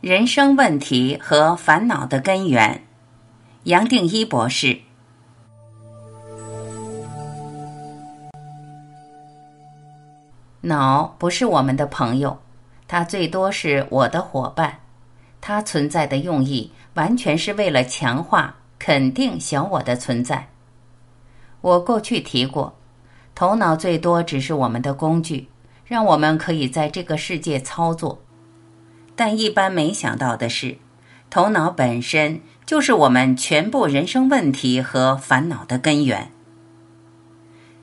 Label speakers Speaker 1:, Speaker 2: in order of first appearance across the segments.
Speaker 1: 人生问题和烦恼的根源，杨定一博士。脑不是我们的朋友，它最多是我的伙伴。它存在的用意，完全是为了强化、肯定小我的存在。我过去提过，头脑最多只是我们的工具，让我们可以在这个世界操作。但一般没想到的是，头脑本身就是我们全部人生问题和烦恼的根源。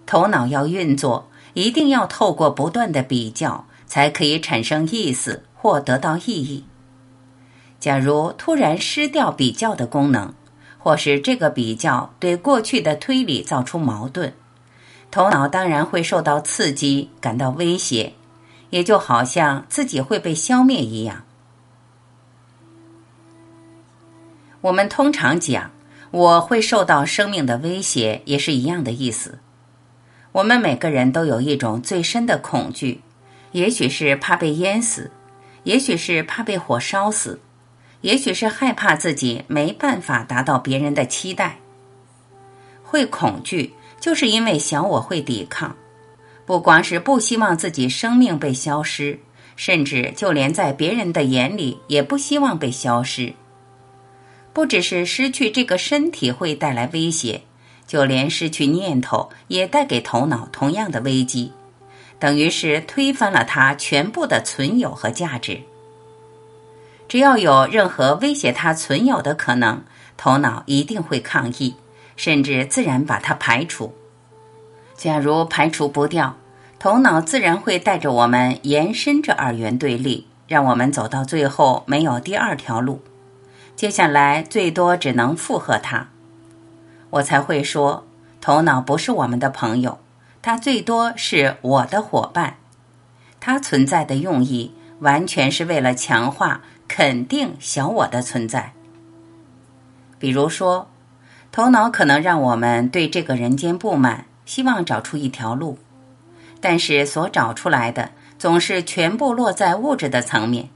Speaker 1: 头脑要运作，一定要透过不断的比较，才可以产生意思或得到意义。假如突然失掉比较的功能，或是这个比较对过去的推理造出矛盾，头脑当然会受到刺激，感到威胁。也就好像自己会被消灭一样。我们通常讲我会受到生命的威胁，也是一样的意思。我们每个人都有一种最深的恐惧，也许是怕被淹死，也许是怕被火烧死，也许是害怕自己没办法达到别人的期待。会恐惧，就是因为小我会抵抗。不光是不希望自己生命被消失，甚至就连在别人的眼里也不希望被消失。不只是失去这个身体会带来威胁，就连失去念头也带给头脑同样的危机，等于是推翻了它全部的存有和价值。只要有任何威胁它存有的可能，头脑一定会抗议，甚至自然把它排除。假如排除不掉，头脑自然会带着我们延伸这二元对立，让我们走到最后没有第二条路。接下来最多只能附和他，我才会说，头脑不是我们的朋友，它最多是我的伙伴。它存在的用意完全是为了强化、肯定小我的存在。比如说，头脑可能让我们对这个人间不满。希望找出一条路，但是所找出来的总是全部落在物质的层面，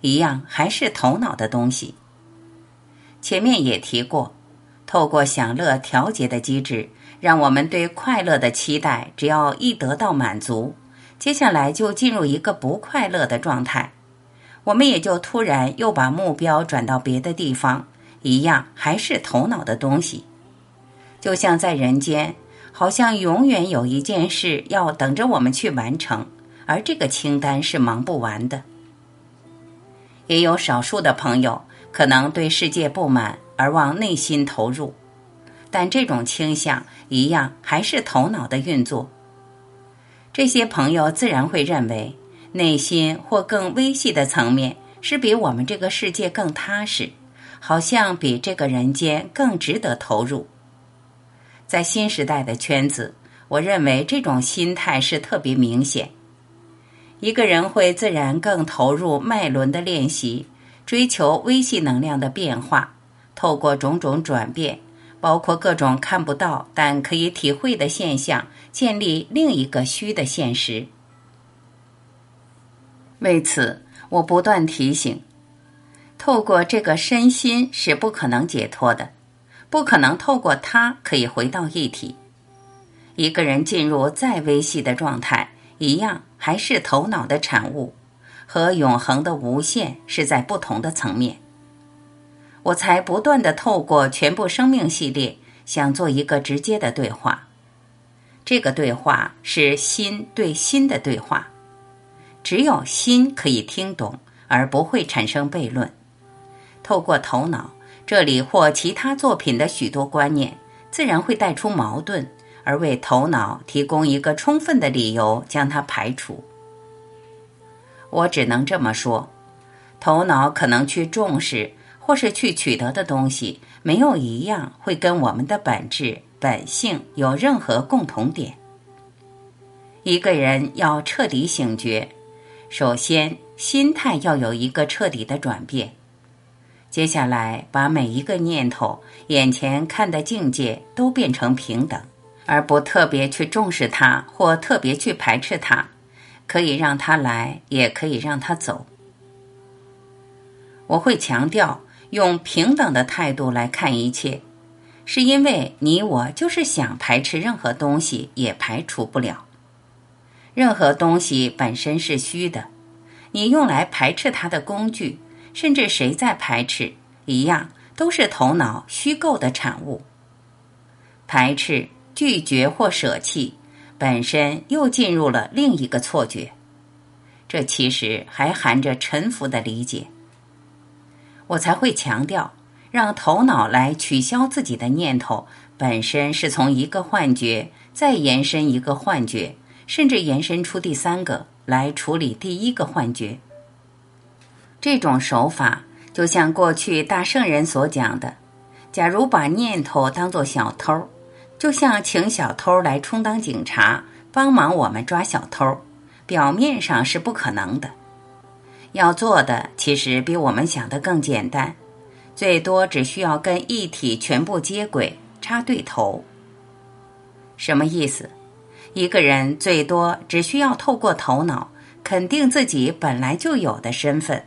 Speaker 1: 一样还是头脑的东西。前面也提过，透过享乐调节的机制，让我们对快乐的期待，只要一得到满足，接下来就进入一个不快乐的状态，我们也就突然又把目标转到别的地方，一样还是头脑的东西，就像在人间。好像永远有一件事要等着我们去完成，而这个清单是忙不完的。也有少数的朋友可能对世界不满而往内心投入，但这种倾向一样还是头脑的运作。这些朋友自然会认为，内心或更微细的层面是比我们这个世界更踏实，好像比这个人间更值得投入。在新时代的圈子，我认为这种心态是特别明显。一个人会自然更投入脉轮的练习，追求微细能量的变化，透过种种转变，包括各种看不到但可以体会的现象，建立另一个虚的现实。为此，我不断提醒：透过这个身心是不可能解脱的。不可能透过它可以回到一体。一个人进入再微细的状态，一样还是头脑的产物，和永恒的无限是在不同的层面。我才不断的透过全部生命系列，想做一个直接的对话。这个对话是心对心的对话，只有心可以听懂，而不会产生悖论。透过头脑。这里或其他作品的许多观念，自然会带出矛盾，而为头脑提供一个充分的理由将它排除。我只能这么说：头脑可能去重视或是去取得的东西，没有一样会跟我们的本质本性有任何共同点。一个人要彻底醒觉，首先心态要有一个彻底的转变。接下来，把每一个念头、眼前看的境界都变成平等，而不特别去重视它或特别去排斥它，可以让它来，也可以让它走。我会强调用平等的态度来看一切，是因为你我就是想排斥任何东西也排除不了。任何东西本身是虚的，你用来排斥它的工具，甚至谁在排斥，一样都是头脑虚构的产物。排斥、拒绝或舍弃，本身又进入了另一个错觉。这其实还含着臣服的理解。我才会强调，让头脑来取消自己的念头，本身是从一个幻觉再延伸一个幻觉，甚至延伸出第三个来处理第一个幻觉。这种手法就像过去大圣人所讲的：假如把念头当作小偷，就像请小偷来充当警察，帮忙我们抓小偷。表面上是不可能的，要做的其实比我们想的更简单，最多只需要跟一体全部接轨，插对头。什么意思？一个人最多只需要透过头脑肯定自己本来就有的身份，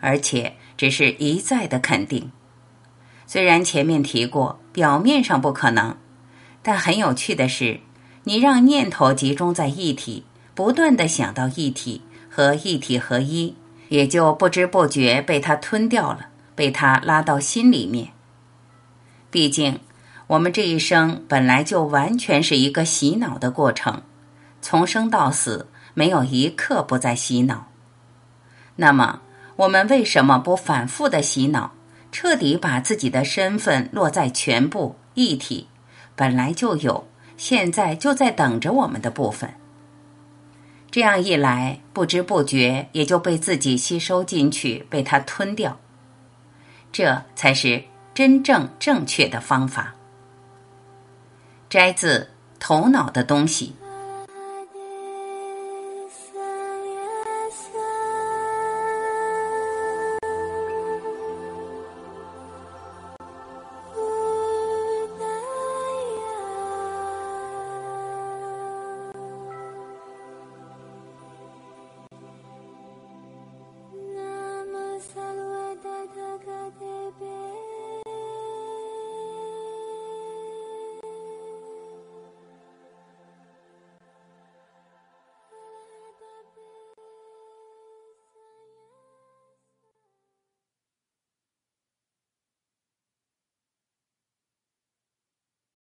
Speaker 1: 而且只是一再的肯定。虽然前面提过，表面上不可能，但很有趣的是，你让念头集中在一体。不断的想到一体和一体合一，也就不知不觉被他吞掉了，被他拉到心里面。毕竟，我们这一生本来就完全是一个洗脑的过程，从生到死没有一刻不在洗脑。那么，我们为什么不反复的洗脑，彻底把自己的身份落在全部一体本来就有，现在就在等着我们的部分？这样一来，不知不觉也就被自己吸收进去，被它吞掉。这才是真正正确的方法。摘自《头脑的东西》。